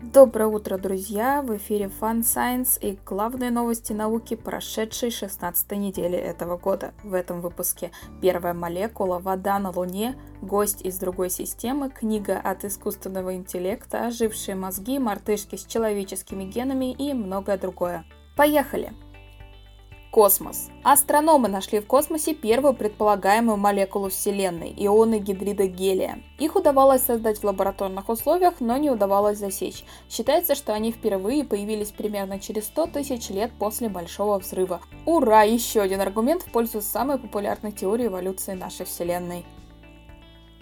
Доброе утро, друзья! В эфире Fun Science и главные новости науки прошедшей 16 недели этого года. В этом выпуске первая молекула, вода на Луне, гость из другой системы, книга от искусственного интеллекта, ожившие мозги, мартышки с человеческими генами и многое другое. Поехали! Космос. Астрономы нашли в космосе первую предполагаемую молекулу Вселенной – ионы гидрида гелия. Их удавалось создать в лабораторных условиях, но не удавалось засечь. Считается, что они впервые появились примерно через 100 тысяч лет после Большого взрыва. Ура! Еще один аргумент в пользу самой популярной теории эволюции нашей Вселенной.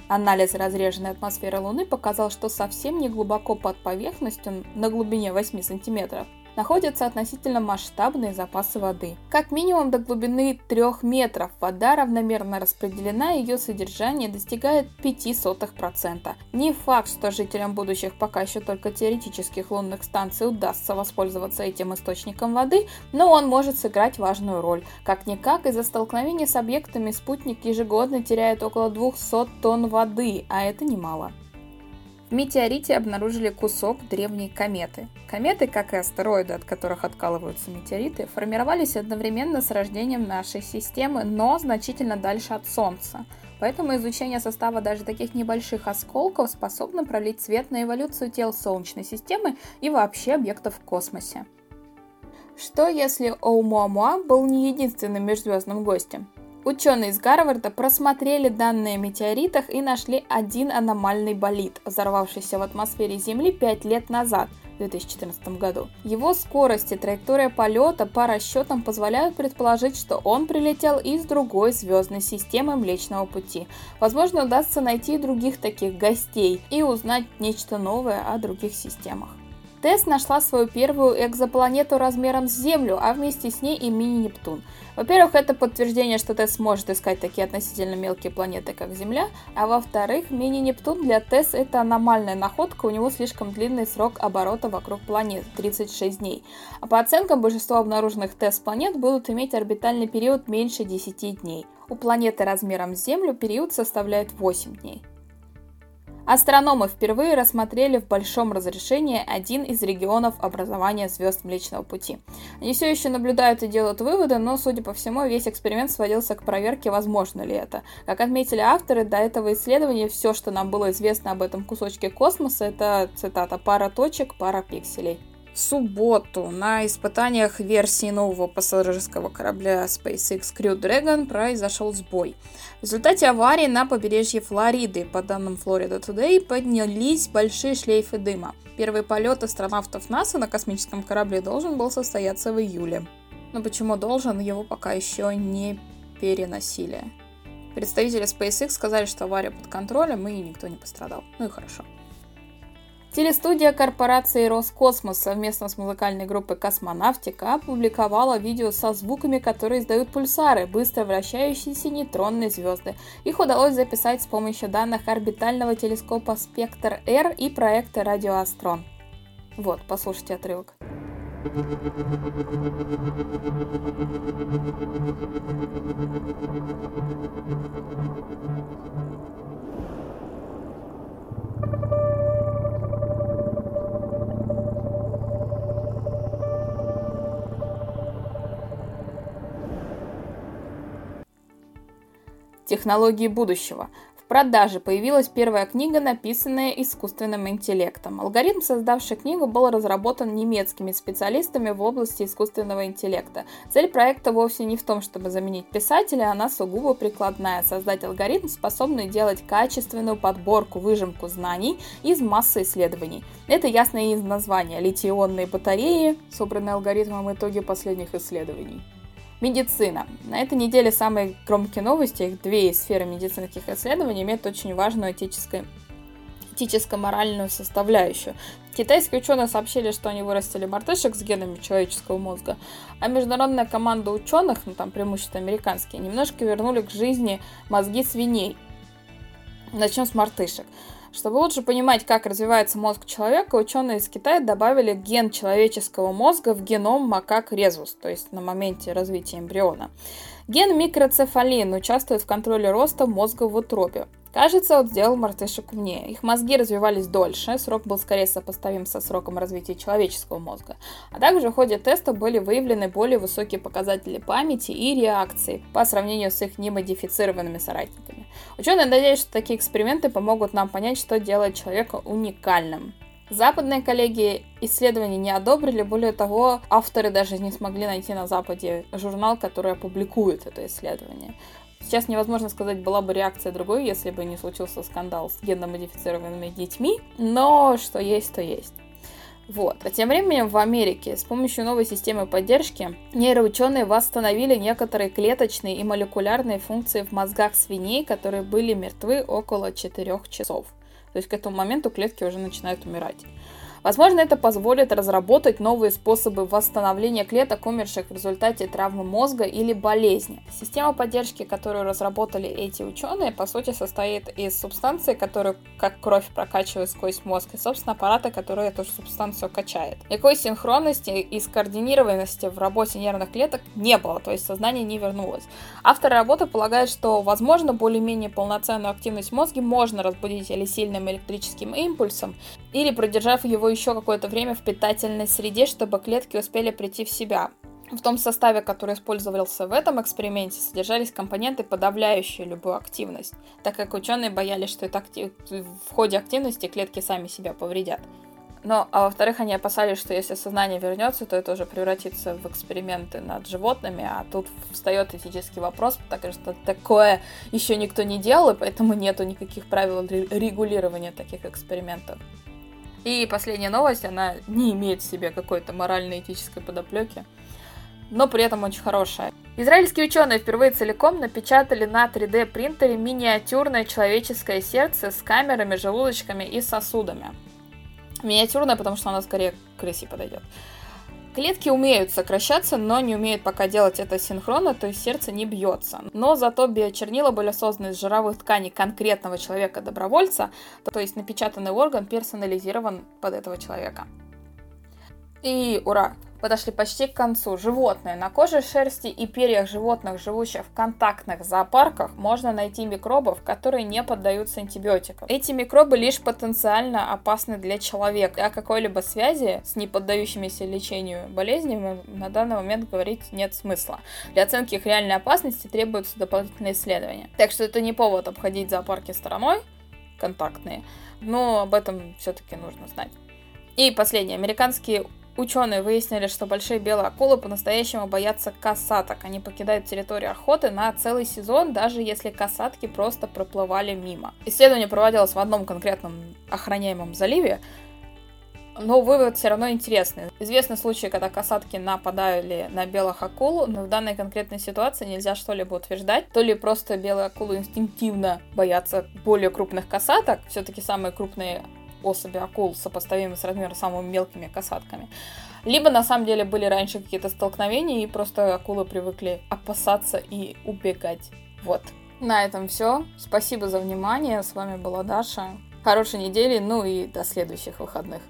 Анализ разреженной атмосферы Луны показал, что совсем не глубоко под поверхностью, на глубине 8 сантиметров, находятся относительно масштабные запасы воды. Как минимум до глубины 3 метров вода равномерно распределена, ее содержание достигает 0,05%. Не факт, что жителям будущих пока еще только теоретических лунных станций удастся воспользоваться этим источником воды, но он может сыграть важную роль. Как-никак, из-за столкновения с объектами спутник ежегодно теряет около 200 тонн воды, а это немало. В метеорите обнаружили кусок древней кометы. Кометы, как и астероиды, от которых откалываются метеориты, формировались одновременно с рождением нашей системы, но значительно дальше от Солнца. Поэтому изучение состава даже таких небольших осколков способно пролить свет на эволюцию тел Солнечной системы и вообще объектов в космосе. Что если Оумуамуа был не единственным межзвездным гостем? Ученые из Гарварда просмотрели данные о метеоритах и нашли один аномальный болид, взорвавшийся в атмосфере Земли 5 лет назад, в 2014 году. Его скорость и траектория полета по расчетам позволяют предположить, что он прилетел из другой звездной системы Млечного Пути. Возможно, удастся найти других таких гостей и узнать нечто новое о других системах. Тесс нашла свою первую экзопланету размером с Землю, а вместе с ней и мини-Нептун. Во-первых, это подтверждение, что Тесс может искать такие относительно мелкие планеты, как Земля, а во-вторых, мини-Нептун для Тесс это аномальная находка, у него слишком длинный срок оборота вокруг планеты – 36 дней. А по оценкам, большинство обнаруженных Тесс-планет будут иметь орбитальный период меньше 10 дней. У планеты размером с Землю период составляет 8 дней. Астрономы впервые рассмотрели в большом разрешении один из регионов образования звезд Млечного Пути. Они все еще наблюдают и делают выводы, но, судя по всему, весь эксперимент сводился к проверке, возможно ли это. Как отметили авторы, до этого исследования все, что нам было известно об этом кусочке космоса, это, цитата, пара точек, пара пикселей субботу на испытаниях версии нового пассажирского корабля SpaceX Crew Dragon произошел сбой. В результате аварии на побережье Флориды, по данным Florida Today, поднялись большие шлейфы дыма. Первый полет астронавтов НАСА на космическом корабле должен был состояться в июле. Но почему должен, его пока еще не переносили. Представители SpaceX сказали, что авария под контролем и никто не пострадал. Ну и хорошо. Телестудия корпорации Роскосмос совместно с музыкальной группой Космонавтика опубликовала видео со звуками, которые издают пульсары, быстро вращающиеся нейтронные звезды. Их удалось записать с помощью данных орбитального телескопа Спектр-Р и проекта Радиоастрон. Вот, послушайте отрывок. Технологии будущего. В продаже появилась первая книга, написанная искусственным интеллектом. Алгоритм, создавший книгу, был разработан немецкими специалистами в области искусственного интеллекта. Цель проекта вовсе не в том, чтобы заменить писателя, она сугубо прикладная – создать алгоритм, способный делать качественную подборку, выжимку знаний из массы исследований. Это ясно и из названия – литий-ионные батареи, собранные алгоритмом итоги последних исследований. Медицина. На этой неделе самые громкие новости, их две из сферы медицинских исследований, имеют очень важную этическую этическо-моральную составляющую. Китайские ученые сообщили, что они вырастили мартышек с генами человеческого мозга, а международная команда ученых, ну там преимущественно американские, немножко вернули к жизни мозги свиней. Начнем с мартышек. Чтобы лучше понимать, как развивается мозг человека, ученые из Китая добавили ген человеческого мозга в геном макак резус, то есть на моменте развития эмбриона. Ген микроцефалин участвует в контроле роста мозга в утробе. Кажется, он сделал мартышек умнее. Их мозги развивались дольше, срок был скорее сопоставим со сроком развития человеческого мозга. А также в ходе теста были выявлены более высокие показатели памяти и реакции по сравнению с их немодифицированными соратниками. Ученые надеются, что такие эксперименты помогут нам понять, что делает человека уникальным. Западные коллеги исследования не одобрили, более того, авторы даже не смогли найти на Западе журнал, который опубликует это исследование. Сейчас невозможно сказать, была бы реакция другой, если бы не случился скандал с генно-модифицированными детьми, но что есть, то есть. Вот. А тем временем в Америке с помощью новой системы поддержки нейроученые восстановили некоторые клеточные и молекулярные функции в мозгах свиней, которые были мертвы около 4 часов. То есть к этому моменту клетки уже начинают умирать. Возможно, это позволит разработать новые способы восстановления клеток, умерших в результате травмы мозга или болезни. Система поддержки, которую разработали эти ученые, по сути состоит из субстанции, которую как кровь прокачивает сквозь мозг, и, собственно, аппарата, который эту субстанцию качает. Никакой синхронности и скоординированности в работе нервных клеток не было, то есть сознание не вернулось. Авторы работы полагают, что, возможно, более-менее полноценную активность мозга можно разбудить или сильным электрическим импульсом, или продержав его еще какое-то время в питательной среде, чтобы клетки успели прийти в себя. В том составе, который использовался в этом эксперименте, содержались компоненты, подавляющие любую активность, так как ученые боялись, что это актив... в ходе активности клетки сами себя повредят. Но, а во-вторых, они опасались, что если сознание вернется, то это уже превратится в эксперименты над животными, а тут встает этический вопрос, так что такое еще никто не делал, и поэтому нету никаких правил регулирования таких экспериментов. И последняя новость, она не имеет в себе какой-то морально-этической подоплеки, но при этом очень хорошая. Израильские ученые впервые целиком напечатали на 3D принтере миниатюрное человеческое сердце с камерами, желудочками и сосудами. Миниатюрное, потому что оно скорее крысе подойдет. Клетки умеют сокращаться, но не умеют пока делать это синхронно, то есть сердце не бьется. Но зато биочернила были созданы из жировых тканей конкретного человека-добровольца, то есть напечатанный орган персонализирован под этого человека. И ура! подошли почти к концу. Животные. На коже, шерсти и перьях животных, живущих в контактных зоопарках, можно найти микробов, которые не поддаются антибиотикам. Эти микробы лишь потенциально опасны для человека. О какой-либо связи с неподдающимися лечению болезнями на данный момент говорить нет смысла. Для оценки их реальной опасности требуются дополнительные исследования. Так что это не повод обходить зоопарки стороной, контактные, но об этом все-таки нужно знать. И последнее. Американские Ученые выяснили, что большие белые акулы по-настоящему боятся касаток. Они покидают территорию охоты на целый сезон, даже если касатки просто проплывали мимо. Исследование проводилось в одном конкретном охраняемом заливе, но вывод все равно интересный. Известны случаи, когда касатки нападали на белых акул, но в данной конкретной ситуации нельзя что-либо утверждать. То ли просто белые акулы инстинктивно боятся более крупных касаток, все-таки самые крупные особи акул, сопоставимы с размером самыми мелкими касатками. Либо на самом деле были раньше какие-то столкновения, и просто акулы привыкли опасаться и убегать. Вот. На этом все. Спасибо за внимание. С вами была Даша. Хорошей недели, ну и до следующих выходных.